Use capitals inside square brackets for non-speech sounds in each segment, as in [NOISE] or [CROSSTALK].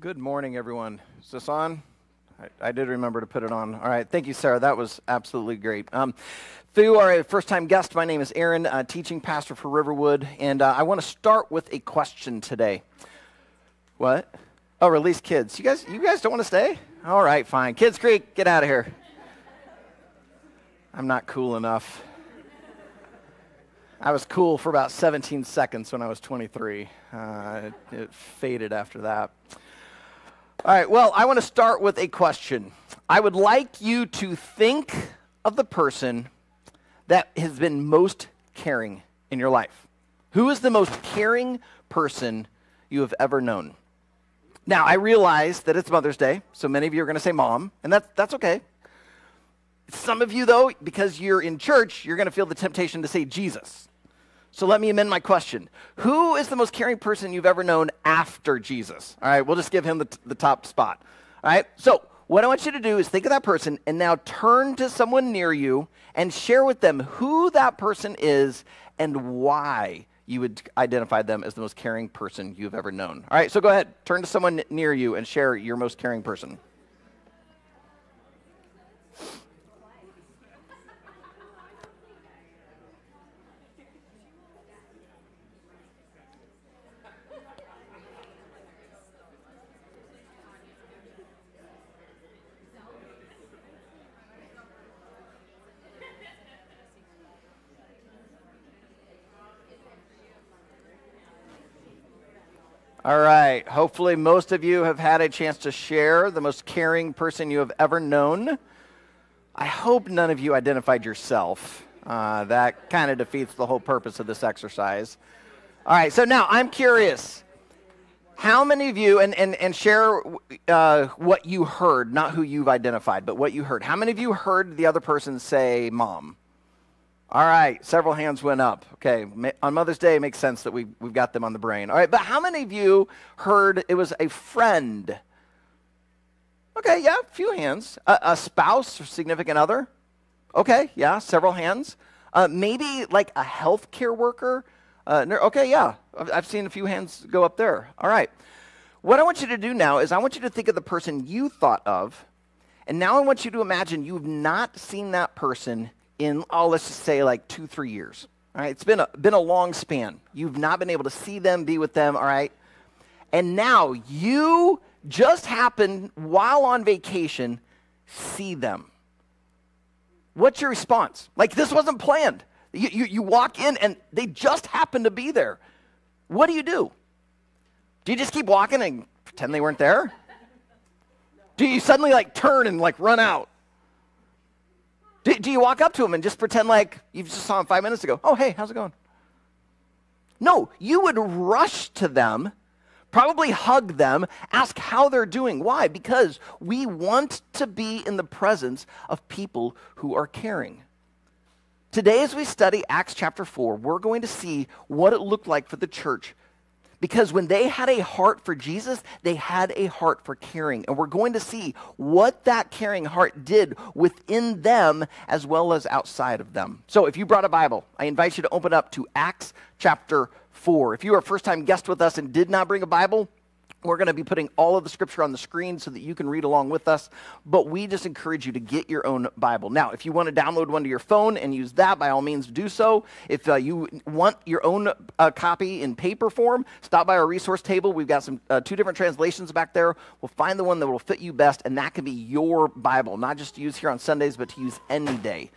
Good morning, everyone. Is this on? I, I, did remember to put it on. All right. Thank you, Sarah. That was absolutely great. Um, if you are a first time guest, my name is Aaron, uh, teaching pastor for Riverwood, and uh, I want to start with a question today. What? Oh, release kids. You guys, you guys don't want to stay? All right, fine. Kids Creek, get out of here. I'm not cool enough. I was cool for about 17 seconds when I was 23. Uh, it, it faded after that. All right, well, I want to start with a question. I would like you to think of the person that has been most caring in your life. Who is the most caring person you have ever known? Now, I realize that it's Mother's Day, so many of you are going to say mom, and that's, that's okay. Some of you, though, because you're in church, you're going to feel the temptation to say Jesus. So let me amend my question. Who is the most caring person you've ever known after Jesus? All right, we'll just give him the, t- the top spot. All right, so what I want you to do is think of that person and now turn to someone near you and share with them who that person is and why you would identify them as the most caring person you've ever known. All right, so go ahead, turn to someone near you and share your most caring person. All right. Hopefully, most of you have had a chance to share the most caring person you have ever known. I hope none of you identified yourself. Uh, that kind of defeats the whole purpose of this exercise. All right. So now I'm curious. How many of you, and, and, and share uh, what you heard, not who you've identified, but what you heard. How many of you heard the other person say mom? All right, several hands went up. Okay, on Mother's Day, it makes sense that we, we've got them on the brain. All right, but how many of you heard it was a friend? Okay, yeah, a few hands. A, a spouse or significant other? Okay, yeah, several hands. Uh, maybe like a healthcare worker? Uh, okay, yeah, I've seen a few hands go up there. All right. What I want you to do now is I want you to think of the person you thought of, and now I want you to imagine you've not seen that person in, oh, let's just say like two, three years. All right, it's been a, been a long span. You've not been able to see them, be with them, all right? And now you just happen, while on vacation, see them. What's your response? Like, this wasn't planned. You, you, you walk in and they just happen to be there. What do you do? Do you just keep walking and pretend they weren't there? Do you suddenly like turn and like run out? Do, do you walk up to them and just pretend like you just saw them five minutes ago? Oh, hey, how's it going? No, you would rush to them, probably hug them, ask how they're doing. Why? Because we want to be in the presence of people who are caring. Today, as we study Acts chapter 4, we're going to see what it looked like for the church because when they had a heart for Jesus, they had a heart for caring. And we're going to see what that caring heart did within them as well as outside of them. So if you brought a Bible, I invite you to open up to Acts chapter 4. If you are a first time guest with us and did not bring a Bible, we're going to be putting all of the scripture on the screen so that you can read along with us, but we just encourage you to get your own Bible. Now, if you want to download one to your phone and use that, by all means do so. If uh, you want your own uh, copy in paper form, stop by our resource table. We've got some uh, two different translations back there. We'll find the one that will fit you best, and that can be your Bible, not just to use here on Sundays, but to use any day.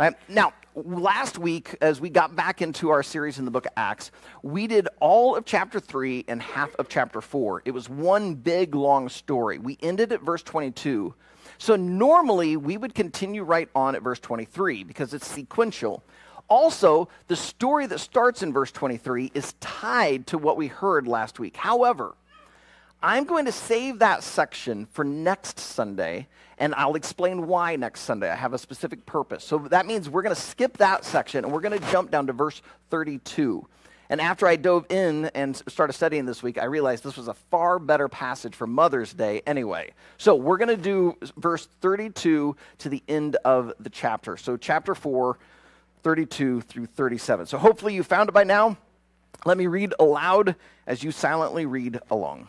Right? Now, last week, as we got back into our series in the book of Acts, we did all of chapter 3 and half of chapter 4. It was one big, long story. We ended at verse 22. So normally, we would continue right on at verse 23 because it's sequential. Also, the story that starts in verse 23 is tied to what we heard last week. However, I'm going to save that section for next Sunday and I'll explain why next Sunday. I have a specific purpose. So that means we're going to skip that section and we're going to jump down to verse 32. And after I dove in and started studying this week, I realized this was a far better passage for Mother's Day anyway. So we're going to do verse 32 to the end of the chapter. So, chapter 4, 32 through 37. So, hopefully, you found it by now. Let me read aloud as you silently read along.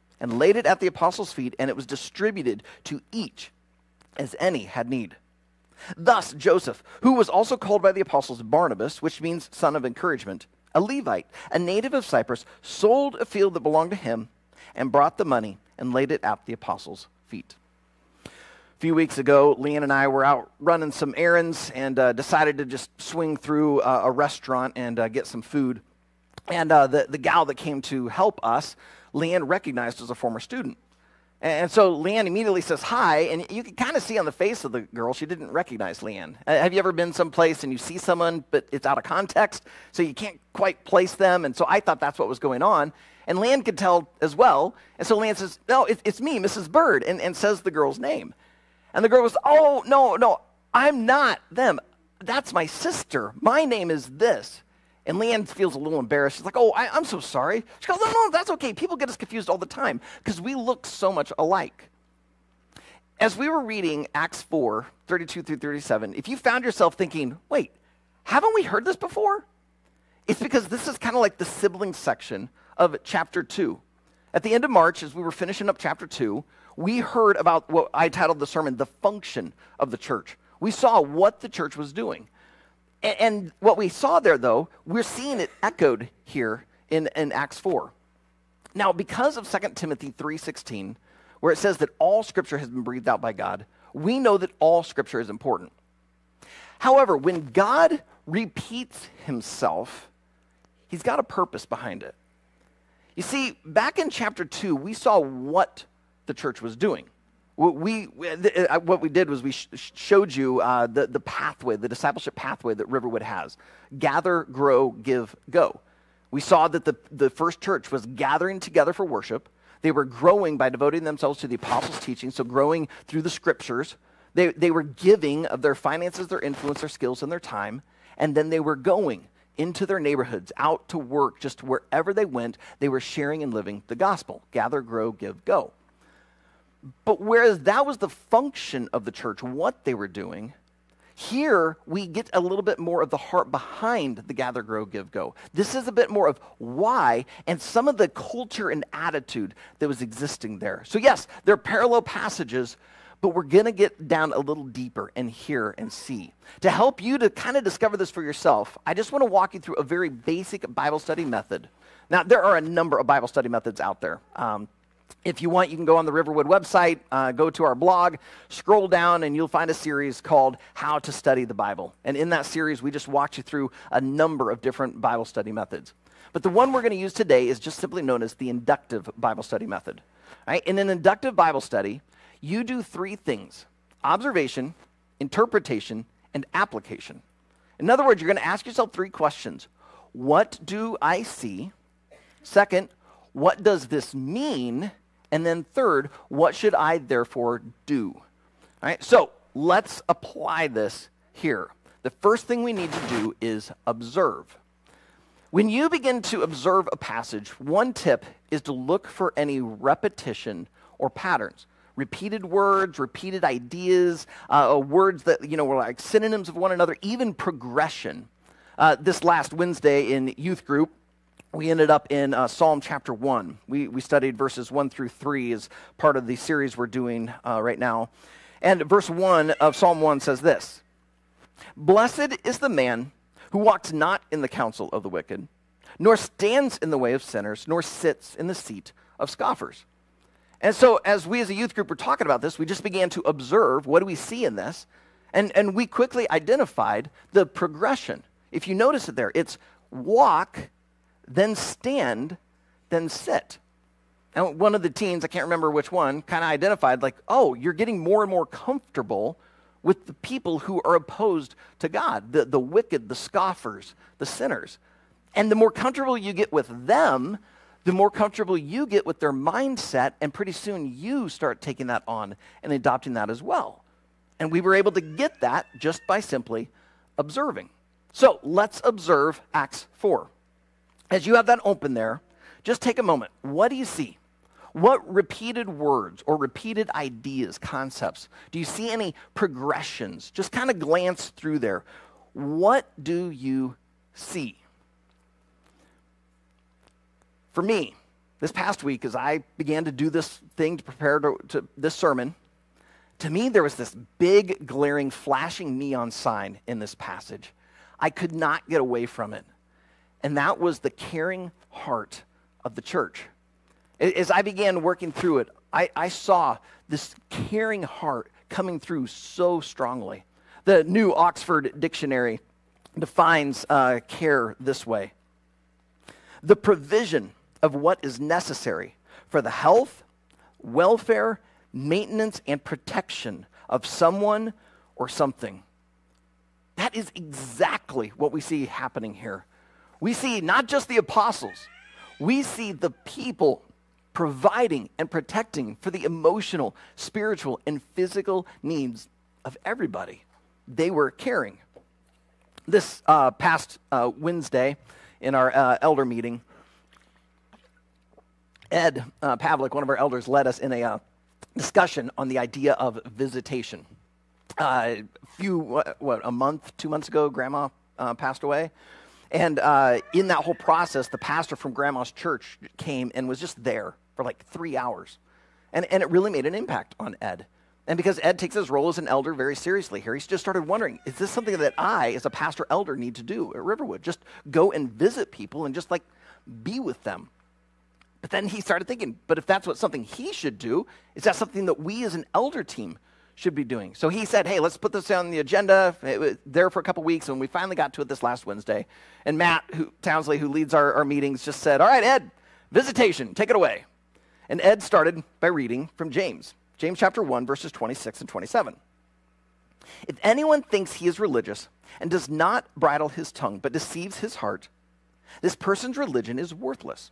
and laid it at the apostles' feet, and it was distributed to each as any had need. Thus, Joseph, who was also called by the apostles Barnabas, which means son of encouragement, a Levite, a native of Cyprus, sold a field that belonged to him and brought the money and laid it at the apostles' feet. A few weeks ago, Leanne and I were out running some errands and uh, decided to just swing through uh, a restaurant and uh, get some food. And uh, the, the gal that came to help us, Leanne recognized as a former student. And so Leanne immediately says hi, and you can kind of see on the face of the girl she didn't recognize Leanne. Uh, have you ever been someplace and you see someone, but it's out of context, so you can't quite place them? And so I thought that's what was going on. And Leanne could tell as well. And so Leanne says, No, it, it's me, Mrs. Bird, and, and says the girl's name. And the girl goes, Oh, no, no, I'm not them. That's my sister. My name is this. And Leanne feels a little embarrassed. She's like, Oh, I, am so sorry. She goes, No, no, that's okay. People get us confused all the time because we look so much alike. As we were reading Acts 4 32 through 37, if you found yourself thinking, Wait, haven't we heard this before? It's because this is kind of like the sibling section of chapter 2. At the end of March, as we were finishing up chapter 2, we heard about what I titled the sermon, The Function of the Church. We saw what the church was doing. And, and what we saw there, though, we're seeing it echoed here in, in Acts 4. Now, because of 2 Timothy 3.16, where it says that all Scripture has been breathed out by God, we know that all Scripture is important. However, when God repeats himself, he's got a purpose behind it. You see, back in chapter 2, we saw what the church was doing. We, we, uh, what we did was we sh- showed you uh, the, the pathway, the discipleship pathway that Riverwood has gather, grow, give, go. We saw that the, the first church was gathering together for worship. They were growing by devoting themselves to the apostles' teaching, so growing through the scriptures. They, they were giving of their finances, their influence, their skills, and their time. And then they were going into their neighborhoods, out to work, just wherever they went, they were sharing and living the gospel gather, grow, give, go. But whereas that was the function of the church, what they were doing, here we get a little bit more of the heart behind the gather, grow, give, go. This is a bit more of why and some of the culture and attitude that was existing there. So, yes, there are parallel passages, but we're going to get down a little deeper and hear and see. To help you to kind of discover this for yourself, I just want to walk you through a very basic Bible study method. Now, there are a number of Bible study methods out there. Um, if you want, you can go on the Riverwood website, uh, go to our blog, scroll down, and you'll find a series called How to Study the Bible. And in that series, we just walked you through a number of different Bible study methods. But the one we're going to use today is just simply known as the inductive Bible study method. Right? In an inductive Bible study, you do three things observation, interpretation, and application. In other words, you're going to ask yourself three questions What do I see? Second, what does this mean? And then third, what should I therefore do? All right, so let's apply this here. The first thing we need to do is observe. When you begin to observe a passage, one tip is to look for any repetition or patterns. Repeated words, repeated ideas, uh, uh words that you know were like synonyms of one another, even progression. Uh, this last Wednesday in youth group, we ended up in uh, Psalm chapter 1. We, we studied verses 1 through 3 as part of the series we're doing uh, right now. And verse 1 of Psalm 1 says this Blessed is the man who walks not in the counsel of the wicked, nor stands in the way of sinners, nor sits in the seat of scoffers. And so, as we as a youth group were talking about this, we just began to observe what do we see in this? And, and we quickly identified the progression. If you notice it there, it's walk then stand, then sit. And one of the teens, I can't remember which one, kind of identified like, oh, you're getting more and more comfortable with the people who are opposed to God, the, the wicked, the scoffers, the sinners. And the more comfortable you get with them, the more comfortable you get with their mindset, and pretty soon you start taking that on and adopting that as well. And we were able to get that just by simply observing. So let's observe Acts 4. As you have that open there, just take a moment. What do you see? What repeated words or repeated ideas, concepts? Do you see any progressions? Just kind of glance through there. What do you see? For me, this past week, as I began to do this thing to prepare to, to this sermon, to me, there was this big, glaring, flashing neon sign in this passage. I could not get away from it. And that was the caring heart of the church. As I began working through it, I, I saw this caring heart coming through so strongly. The new Oxford Dictionary defines uh, care this way the provision of what is necessary for the health, welfare, maintenance, and protection of someone or something. That is exactly what we see happening here. We see not just the apostles, we see the people providing and protecting for the emotional, spiritual, and physical needs of everybody. They were caring. This uh, past uh, Wednesday in our uh, elder meeting, Ed uh, Pavlik, one of our elders, led us in a uh, discussion on the idea of visitation. Uh, a few, what, a month, two months ago, Grandma passed away. And uh, in that whole process, the pastor from Grandma's church came and was just there for like three hours. And, and it really made an impact on Ed. And because Ed takes his role as an elder very seriously here, he's just started wondering is this something that I, as a pastor elder, need to do at Riverwood? Just go and visit people and just like be with them. But then he started thinking, but if that's what something he should do, is that something that we as an elder team should be doing? So he said, hey, let's put this on the agenda. It was there for a couple weeks, and we finally got to it this last Wednesday. And Matt who, Townsley, who leads our, our meetings, just said, all right, Ed, visitation, take it away. And Ed started by reading from James, James chapter 1, verses 26 and 27. If anyone thinks he is religious and does not bridle his tongue, but deceives his heart, this person's religion is worthless.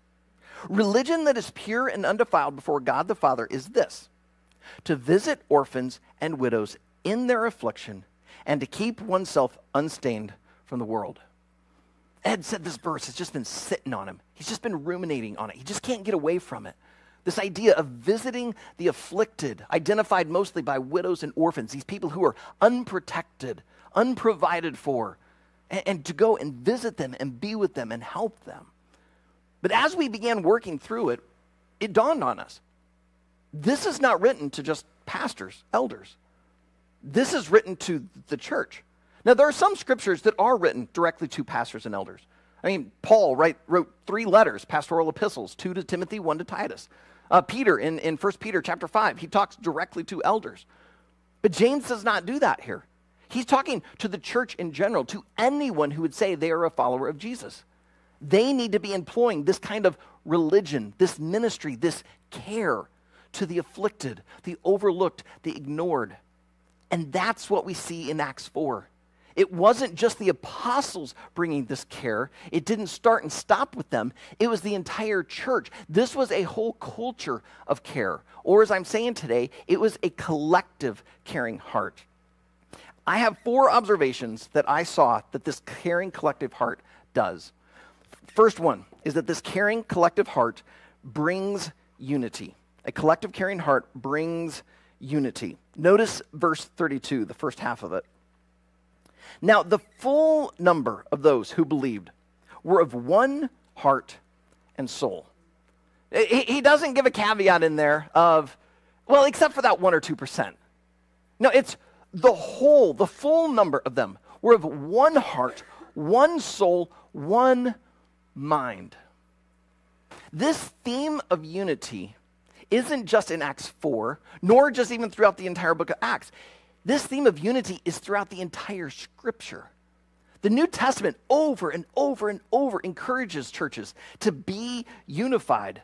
Religion that is pure and undefiled before God the Father is this to visit orphans and widows in their affliction and to keep oneself unstained from the world. Ed said this verse has just been sitting on him. He's just been ruminating on it. He just can't get away from it. This idea of visiting the afflicted, identified mostly by widows and orphans, these people who are unprotected, unprovided for, and, and to go and visit them and be with them and help them. But as we began working through it, it dawned on us this is not written to just pastors, elders. This is written to the church. Now, there are some scriptures that are written directly to pastors and elders. I mean, Paul write, wrote three letters, pastoral epistles, two to Timothy, one to Titus. Uh, Peter, in, in 1 Peter chapter 5, he talks directly to elders. But James does not do that here. He's talking to the church in general, to anyone who would say they are a follower of Jesus. They need to be employing this kind of religion, this ministry, this care to the afflicted, the overlooked, the ignored. And that's what we see in Acts 4. It wasn't just the apostles bringing this care. It didn't start and stop with them. It was the entire church. This was a whole culture of care. Or, as I'm saying today, it was a collective caring heart. I have four observations that I saw that this caring collective heart does. First one is that this caring collective heart brings unity. A collective caring heart brings unity. Notice verse 32, the first half of it. Now, the full number of those who believed were of one heart and soul. He, doesn't give a caveat in there of, well, except for that 1 or 2%. No, it's the whole, the full number of them were of one heart, one soul, one mind. This theme of unity isn't just in Acts 4, nor just even throughout the entire book of Acts. This theme of unity is throughout the entire scripture. The New Testament over and over and over encourages churches to be unified.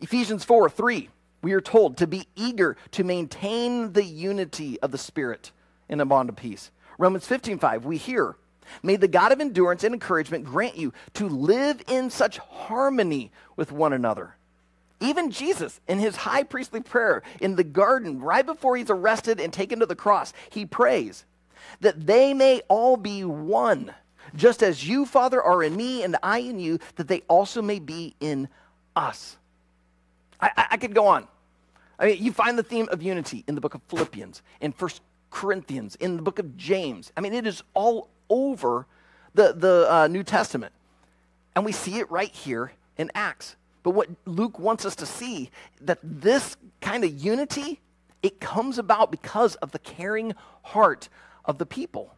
Ephesians 4 3, we are told to be eager to maintain the unity of the Spirit in a bond of peace. Romans 15 5, we hear May the God of endurance and encouragement grant you to live in such harmony with one another. Even Jesus, in his high priestly prayer in the garden, right before he's arrested and taken to the cross, he prays that they may all be one, just as you, Father, are in me and I in you, that they also may be in us. I, I, I could go on. I mean, you find the theme of unity in the book of Philippians, in First Corinthians, in the book of James. I mean, it is all over the, the uh, New Testament. And we see it right here in Acts. But what Luke wants us to see that this kind of unity, it comes about because of the caring heart of the people.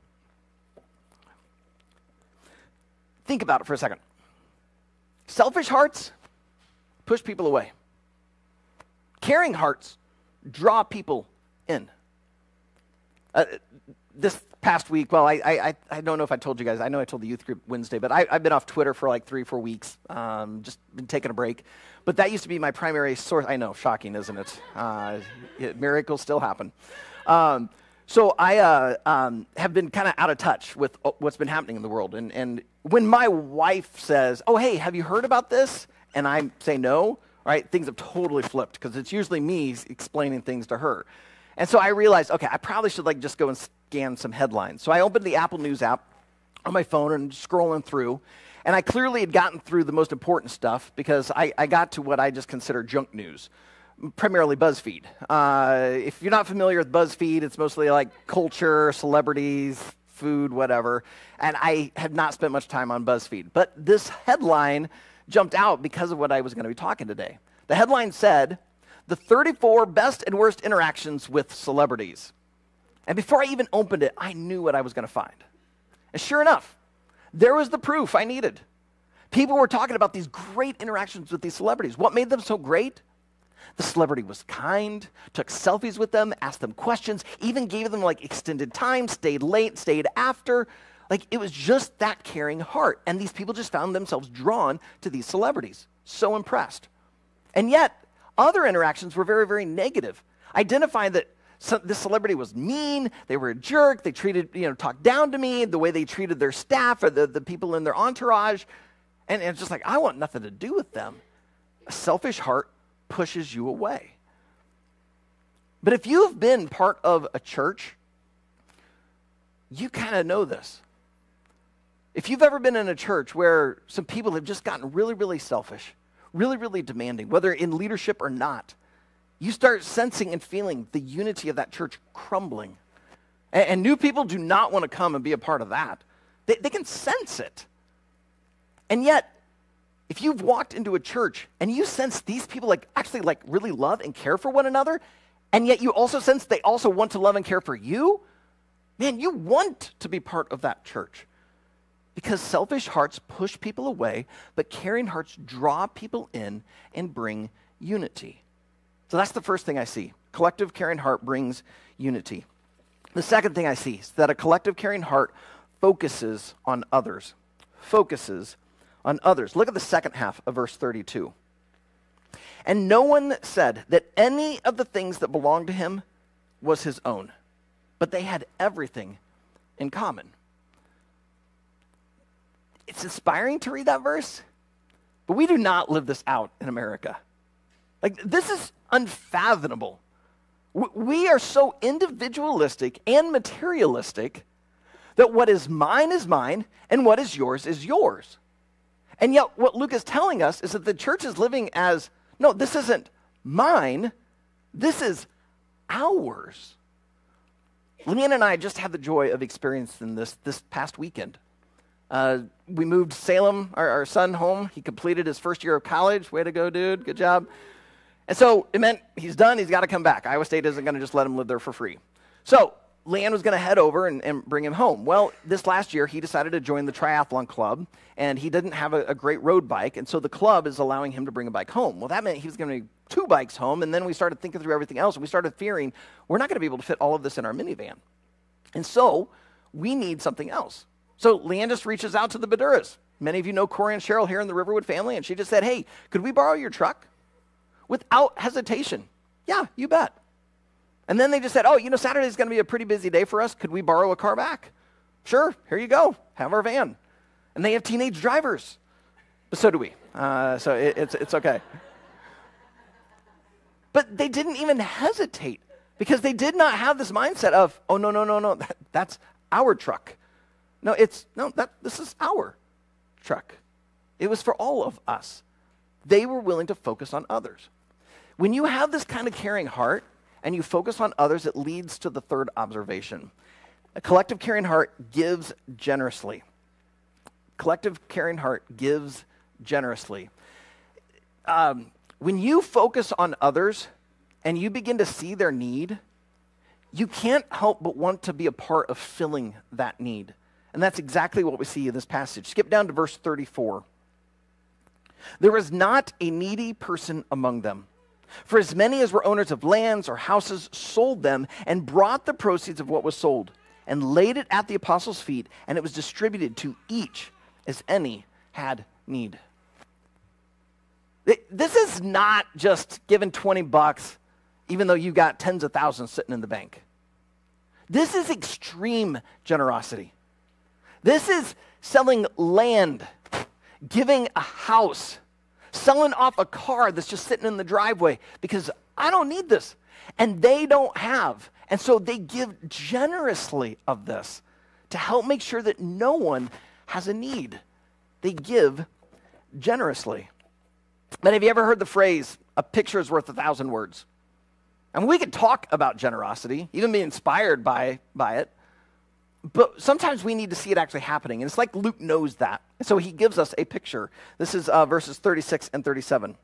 Think about it for a second. Selfish hearts push people away. Caring hearts draw people in. Uh, this past week, well, I, I, I don't know if I told you guys. I know I told the youth group Wednesday, but I, have been off Twitter for like three, four weeks, um, just been taking a break. But that used to be my primary source. I know, shocking, isn't it? Uh, it miracles still happen. Um, so I uh, um, have been kind of out of touch with uh, what's been happening in the world. And, and when my wife says, "Oh, hey, have you heard about this?" and I say no, right, things have totally flipped because it's usually me explaining things to her. And so I realized, okay, I probably should like just go and scan some headlines. So I opened the Apple News app on my phone and scrolling through. And I clearly had gotten through the most important stuff because I, I got to what I just consider junk news, primarily BuzzFeed. Uh, if you're not familiar with BuzzFeed, it's mostly like culture, celebrities, food, whatever. And I had not spent much time on BuzzFeed. But this headline jumped out because of what I was going to be talking today. The headline said, the 34 best and worst interactions with celebrities. And before I even opened it, I knew what I was going to find. And sure enough, there was the proof I needed. People were talking about these great interactions with these celebrities. What made them so great? The celebrity was kind, took selfies with them, asked them questions, even gave them like extended time, stayed late, stayed after. Like it was just that caring heart. And these people just found themselves drawn to these celebrities. So impressed. And yet, other interactions were very, very negative. Identifying that this celebrity was mean, they were a jerk, they treated, you know, talked down to me, the way they treated their staff or the, the people in their entourage. And, and it's just like, I want nothing to do with them. A selfish heart pushes you away. But if you have been part of a church, you kind of know this. If you've ever been in a church where some people have just gotten really, really selfish, really, really demanding, whether in leadership or not, you start sensing and feeling the unity of that church crumbling. And, and new people do not want to come and be a part of that. They, they can sense it. And yet, if you've walked into a church and you sense these people like actually like really love and care for one another, and yet you also sense they also want to love and care for you, man, you want to be part of that church. Because selfish hearts push people away, but caring hearts draw people in and bring unity. So that's the first thing I see. Collective caring heart brings unity. The second thing I see is that a collective caring heart focuses on others. Focuses on others. Look at the second half of verse 32. And no one said that any of the things that belonged to him was his own, but they had everything in common. It's inspiring to read that verse, but we do not live this out in America. Like, this is unfathomable. We are so individualistic and materialistic that what is mine is mine and what is yours is yours. And yet, what Luke is telling us is that the church is living as no, this isn't mine, this is ours. Leanne and I just had the joy of experiencing this this past weekend. Uh, we moved Salem, our, our son, home. He completed his first year of college. Way to go, dude. Good job. And so it meant he's done, he's got to come back. Iowa State isn't going to just let him live there for free. So Leanne was going to head over and, and, bring him home. Well, this last year, he decided to join the triathlon club, and he didn't have a, a great road bike, and so the club is allowing him to bring a bike home. Well, that meant he was going to bring two bikes home, and then we started thinking through everything else, and we started fearing we're not going to be able to fit all of this in our minivan. And so we need something else. So Leanne just reaches out to the Baduras. Many of you know Corey and Cheryl here in the Riverwood family, and she just said, Hey, could we borrow your truck? Without hesitation. Yeah, you bet. And then they just said, oh, you know, Saturday's going to be a pretty busy day for us. Could we borrow a car back? Sure, here you go. Have our van. And they have teenage drivers. But so do we. Uh, so it, it's, it's okay. But they didn't even hesitate because they did not have this mindset of, oh, no, no, no, no, that, that's our truck. No, it's, no, that, this is our truck. It was for all of us. They were willing to focus on others. When you have this kind of caring heart and you focus on others, it leads to the third observation. A collective caring heart gives generously. Collective caring heart gives generously. Um, when you focus on others and you begin to see their need, you can't help but want to be a part of filling that need. And that's exactly what we see in this passage. Skip down to verse 34. There was not a needy person among them. For as many as were owners of lands or houses sold them and brought the proceeds of what was sold and laid it at the apostles' feet, and it was distributed to each as any had need. This is not just giving 20 bucks, even though you got tens of thousands sitting in the bank. This is extreme generosity. This is selling land, giving a house, selling off a car that's just sitting in the driveway because I don't need this. And they don't have. And so they give generously of this to help make sure that no one has a need. They give generously. But have you ever heard the phrase, a picture is worth a thousand words? And we could talk about generosity, even be inspired by, by it. But sometimes we need to see it actually happening. And it's like Luke knows that. So he gives us a picture. This is uh, verses 36 and 37.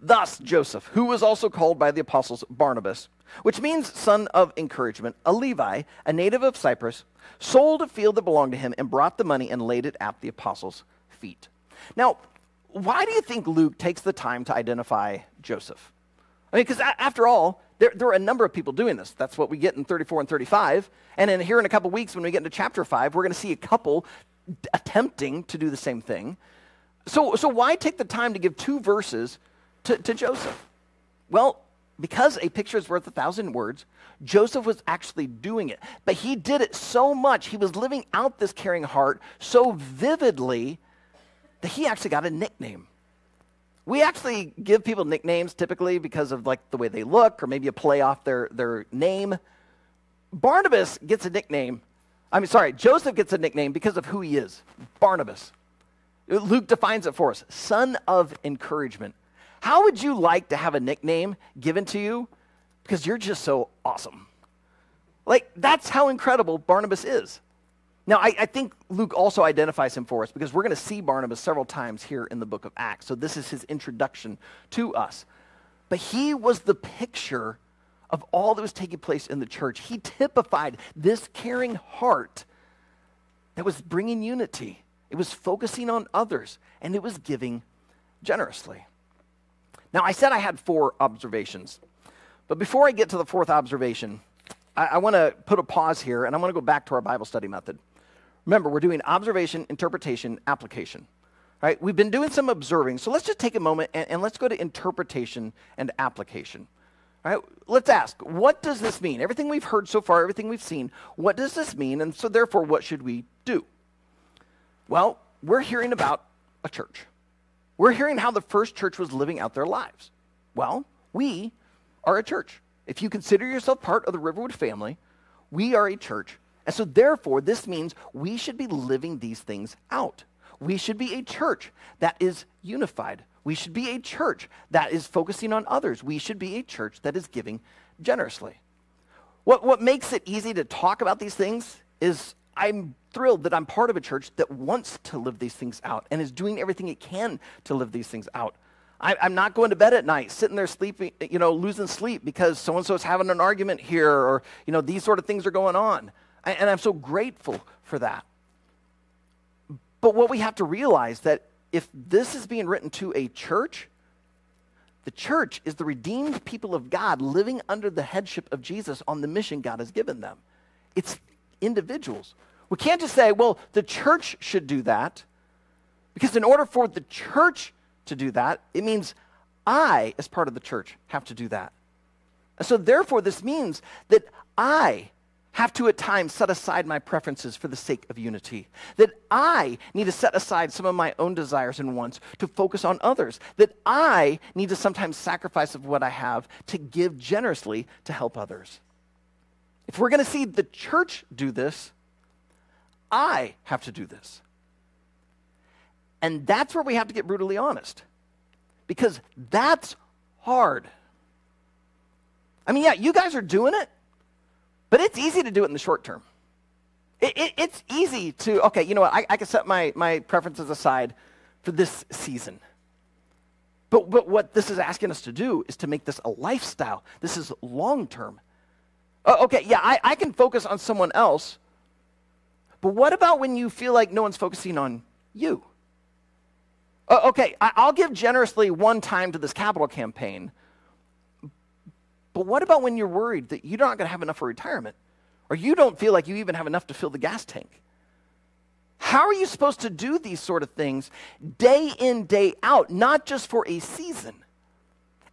Thus, Joseph, who was also called by the apostles Barnabas, which means son of encouragement, a Levi, a native of Cyprus, sold a field that belonged to him and brought the money and laid it at the apostles' feet. Now, why do you think Luke takes the time to identify Joseph? I mean, because after all, there, there, are a number of people doing this. That's what we get in 34 and 35. And then here in a couple weeks, when we get into chapter 5, we're going to see a couple attempting to do the same thing. So, so why take the time to give two verses to, to Joseph? Well, because a picture is worth a thousand words, Joseph was actually doing it. But he did it so much, he was living out this caring heart so vividly that he actually got a nickname. We actually give people nicknames typically because of like the way they look or maybe a play off their, their name. Barnabas gets a nickname. I mean, sorry, Joseph gets a nickname because of who he is Barnabas. Luke defines it for us son of encouragement. How would you like to have a nickname given to you? Because you're just so awesome. Like, that's how incredible Barnabas is. Now, I, I, think Luke also identifies him for us because we're going to see Barnabas several times here in the book of Acts. So, this is his introduction to us. But he was the picture of all that was taking place in the church. He typified this caring heart that was bringing unity, it was focusing on others, and it was giving generously. Now, I said I had four observations. But before I get to the fourth observation, I, I want to put a pause here and I want to go back to our Bible study method. Remember, we're doing observation, interpretation, application. Right? We've been doing some observing, so let's just take a moment and, and let's go to interpretation and application. Right? Let's ask, what does this mean? Everything we've heard so far, everything we've seen, what does this mean? And so, therefore, what should we do? Well, we're hearing about a church. We're hearing how the first church was living out their lives. Well, we are a church. If you consider yourself part of the Riverwood family, we are a church. And so, therefore, this means we should be living these things out. We should be a church that is unified. We should be a church that is focusing on others. We should be a church that is giving generously. What, what makes it easy to talk about these things is I'm thrilled that I'm part of a church that wants to live these things out and is doing everything it can to live these things out. I, am not going to bed at night, sitting there sleeping, you know, losing sleep because so and so is having an argument here, or you know, these sort of things are going on. And I'm so grateful for that. But what we have to realize that if this is being written to a church, the church is the redeemed people of God living under the headship of Jesus on the mission God has given them. It's individuals we can't just say, well, the church should do that, because in order for the church to do that, it means I, as part of the church, have to do that. And so, therefore, this means that I have to at times set aside my preferences for the sake of unity. That I need to set aside some of my own desires and wants to focus on others. That I need to sometimes sacrifice of what I have to give generously to help others. If we're going to see the church do this, I have to do this. And that's where we have to get brutally honest. Because that's hard. I mean, yeah, you guys are doing it, but it's easy to do it in the short term. It, it, it's easy to, okay, you know what, I, I can set my, my preferences aside for this season. But, but what this is asking us to do is to make this a lifestyle. This is long term. Uh, okay, yeah, I, I can focus on someone else, but what about when you feel like no one's focusing on you? Uh, okay, I, I'll give generously one time to this capital campaign, but what about when you're worried that you're not going to have enough for retirement? Or you don't feel like you even have enough to fill the gas tank? How are you supposed to do these sort of things day in, day out, not just for a season?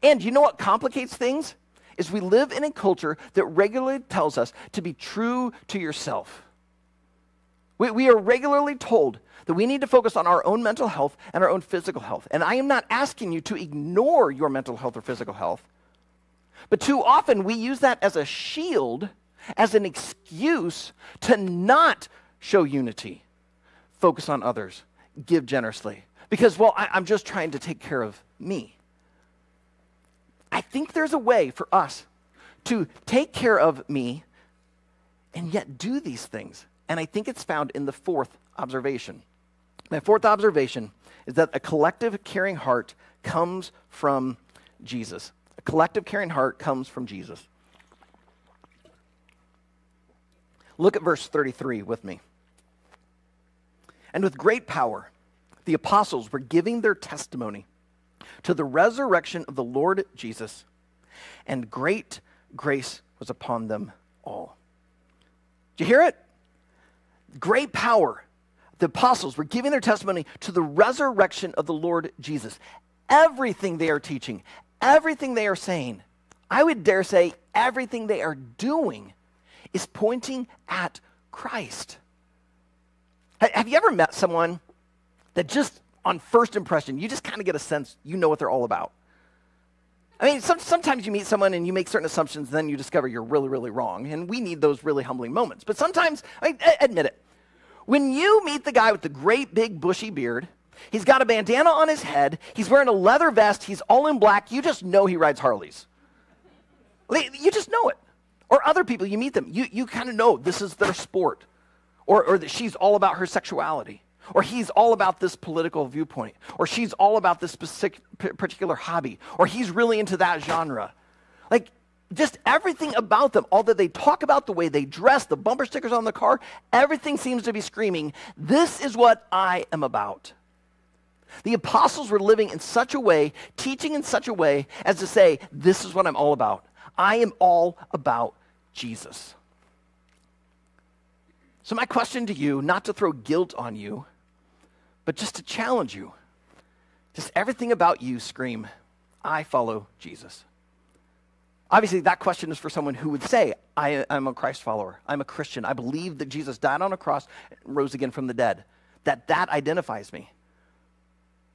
And you know what complicates things? Is we live in a culture that regularly tells us to be true to yourself. We, we are regularly told that we need to focus on our own mental health and our own physical health. And I am not asking you to ignore your mental health or physical health. But too often we use that as a shield, as an excuse to not show unity, focus on others, give generously. Because, well, I, am just trying to take care of me. I think there's a way for us to take care of me and yet do these things. And I think it's found in the fourth observation. My fourth observation is that a collective caring heart comes from Jesus collective caring heart comes from Jesus. Look at verse 33 with me. And with great power, the apostles were giving their testimony to the resurrection of the Lord Jesus, and great grace was upon them all. Did you hear it? Great power. The apostles were giving their testimony to the resurrection of the Lord Jesus. Everything they are teaching, everything they are saying, I would dare say everything they are doing, is pointing at Christ. Have you ever met someone that just on first impression, you just kind of get a sense you know what they're all about? I mean, some, sometimes you meet someone and you make certain assumptions, then you discover you're really, really wrong. And we need those really humbling moments. But sometimes, I, I admit it, when you meet the guy with the great big bushy beard He's got a bandana on his head. He's wearing a leather vest. He's all in black. You just know he rides Harleys. You just know it. Or other people, you meet them, you, you kind of know this is their sport. Or, or that she's all about her sexuality. Or he's all about this political viewpoint. Or she's all about this specific, particular hobby. Or he's really into that genre. Like, just everything about them, all that they talk about, the way they dress, the bumper stickers on the car, everything seems to be screaming, This is what I am about. The apostles were living in such a way, teaching in such a way as to say, This is what I'm all about. I am all about Jesus. So, my question to you, not to throw guilt on you, but just to challenge you. Just everything about you scream, I follow Jesus. Obviously, that question is for someone who would say, I, am a Christ follower. I'm a Christian. I believe that Jesus died on a cross and rose again from the dead. That that identifies me.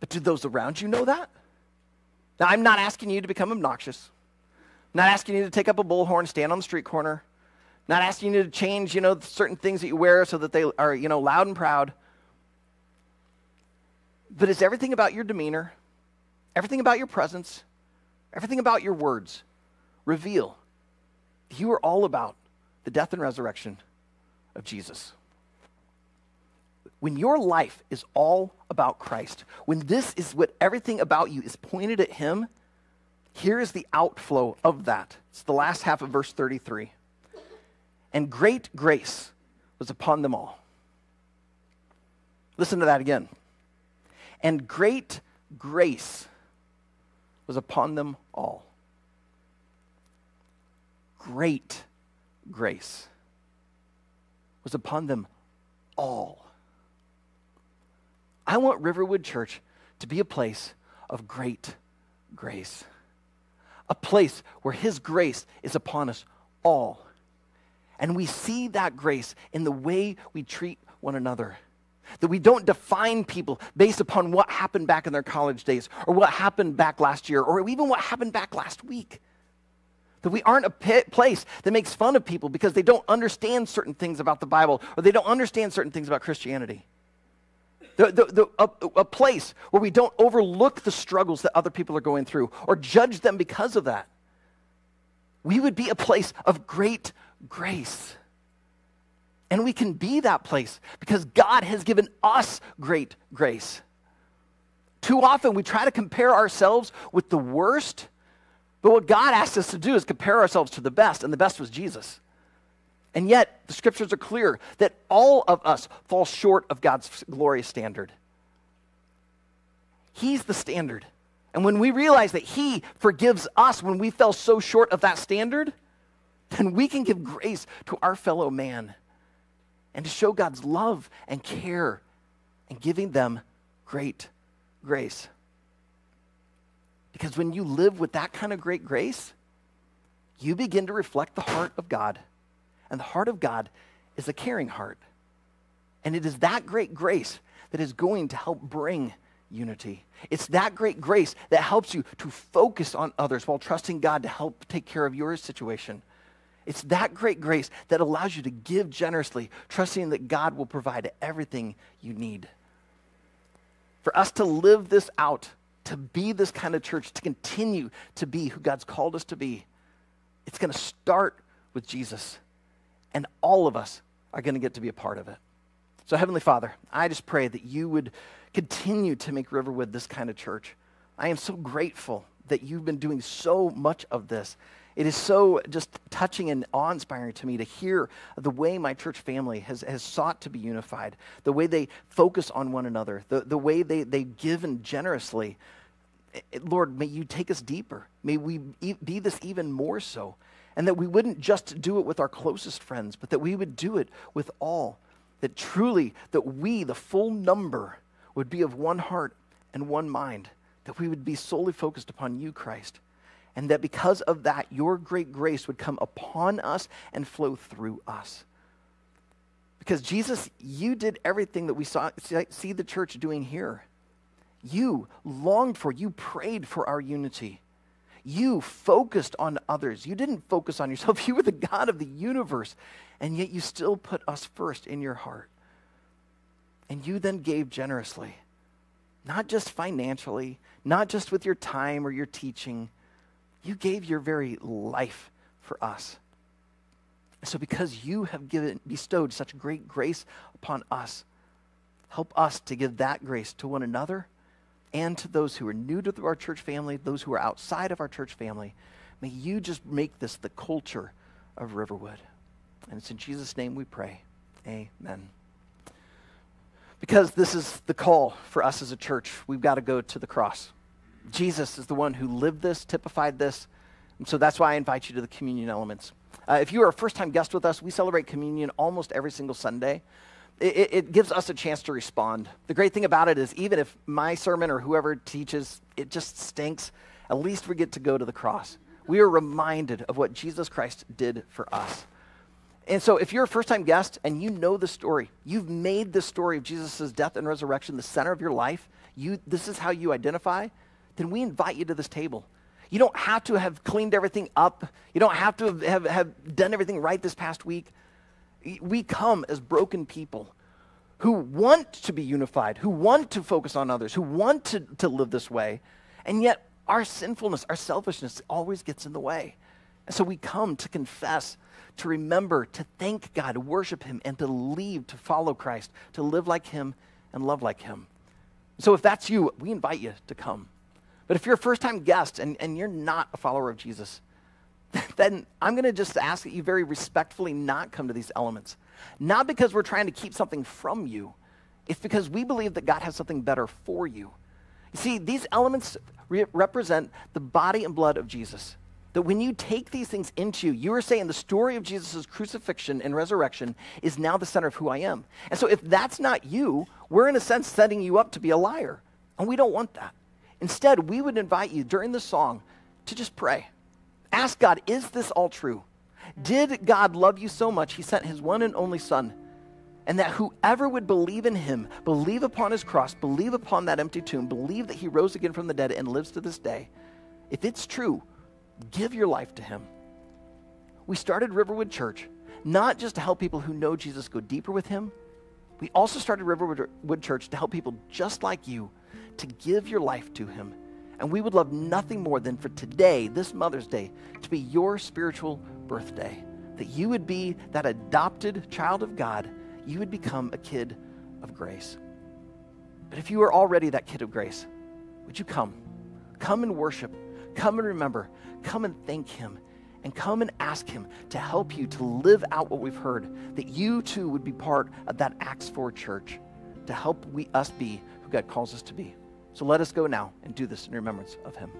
But do those around you know that? Now, I'm not asking you to become obnoxious. I'm not asking you to take up a bullhorn, stand on the street corner. I'm not asking you to change, you know, certain things that you wear so that they are, you know, loud and proud. But it's everything about your demeanor, everything about your presence, everything about your words reveal that you are all about the death and resurrection of Jesus when your life is all about Christ, when this is what everything about you is pointed at Him, here is the outflow of that. It's the last half of verse 33. And great grace was upon them all. Listen to that again. And great grace was upon them all. Great grace was upon them all. I want Riverwood Church to be a place of great grace, a place where His grace is upon us all. And we see that grace in the way we treat one another. That we don't define people based upon what happened back in their college days or what happened back last year or even what happened back last week. That we aren't a place that makes fun of people because they don't understand certain things about the Bible or they don't understand certain things about Christianity. The, the, the, a, a place where we don't overlook the struggles that other people are going through or judge them because of that. We would be a place of great grace. And we can be that place because God has given us great grace. Too often we try to compare ourselves with the worst, but what God asked us to do is compare ourselves to the best, and the best was Jesus. And yet, the scriptures are clear that all of us fall short of God's glorious standard. He's the standard. And when we realize that He forgives us when we fell so short of that standard, then we can give grace to our fellow man and to show God's love and care and giving them great grace. Because when you live with that kind of great grace, you begin to reflect the heart of God. And the heart of God is a caring heart. And it is that great grace that is going to help bring unity. It's that great grace that helps you to focus on others while trusting God to help take care of your situation. It's that great grace that allows you to give generously, trusting that God will provide everything you need. For us to live this out, to be this kind of church, to continue to be who God's called us to be, it's going to start with Jesus. And all of us are going to get to be a part of it. So, Heavenly Father, I just pray that you would continue to make Riverwood this kind of church. I am so grateful that you've been doing so much of this. It is so just touching and awe inspiring to me to hear the way my church family has, has sought to be unified, the way they focus on one another, the, the way they, they give and generously. Eh, eh, Lord, may you take us deeper. May we be this even more so. And that we wouldn't just do it with our closest friends, but that we would do it with all. That truly, that we, the full number, would be of one heart and one mind, that we would be solely focused upon you, Christ, and that because of that, your great grace would come upon us and flow through us. Because Jesus, you did everything that we saw, see the church doing here. You longed for, you prayed for our unity. You focused on others. You didn't focus on yourself. [LAUGHS] You were the God of the universe, and yet you still put us first in your heart. And you then gave generously, not just financially, not just with your time or your teaching. You gave your very life for us. So, because you have given, bestowed such great grace upon us, help us to give that grace to one another and to those who are new to our church family, those who are outside of our church family. May you just make this the culture of Riverwood. And it's in Jesus' name we pray. Amen. Because this is the call for us as a church. We've got to go to the cross. Jesus is the one who lived this, typified this. And so that's why I invite you to the communion elements. Uh, if you are a first time guest with us, we celebrate communion almost every single Sunday. It, it, gives us a chance to respond. The great thing about it is, even if my sermon or whoever teaches, it just stinks, at least we get to go to the cross. We are reminded of what Jesus Christ did for us. And so, if you're a first time guest and you know the story, you've made the story of Jesus' death and resurrection the center of your life, you, this is how you identify, then we invite you to this table. You don't have to have cleaned everything up, you don't have to have, have, have done everything right this past week. We come as broken people who want to be unified, who want to focus on others, who want to, to live this way, and yet our sinfulness, our selfishness always gets in the way. And so we come to confess to remember, to thank God, to worship Him, and to leave to follow Christ, to live like Him and love like Him. So if that's you, we invite you to come. But if you're a first time guest and, and you're not a follower of Jesus, [LAUGHS] then I'm going to just ask that you very respectfully not come to these elements. Not because we're trying to keep something from you, it's because we believe that God has something better for you. You see, these elements re- represent the body and blood of Jesus. That when you take these things into you, you are saying the story of Jesus' crucifixion and resurrection is now the center of who I am. And so if that's not you, we're in a sense setting you up to be a liar. And we don't want that. Instead, we would invite you during the song to just pray. Ask God, is this all true? Did God love you so much, he sent his one and only Son? And that whoever would believe in him, believe upon his cross, believe upon that empty tomb, believe that he rose again from the dead and lives to this day, if it's true, give your life to him. We started Riverwood Church not just to help people who know Jesus go deeper with him, we also started Riverwood Church to help people just like you to give your life to him. And we would love nothing more than for today, this Mother's Day, to be your spiritual birthday. That you would be that adopted child of God, you would become a kid of grace. But if you are already that kid of grace, would you come? Come and worship. Come and remember. Come and thank Him and come and ask Him to help you to live out what we've heard, that you too would be part of that Acts 4 church to help we, us be who God calls us to be. So let us go now and do this in remembrance of Him.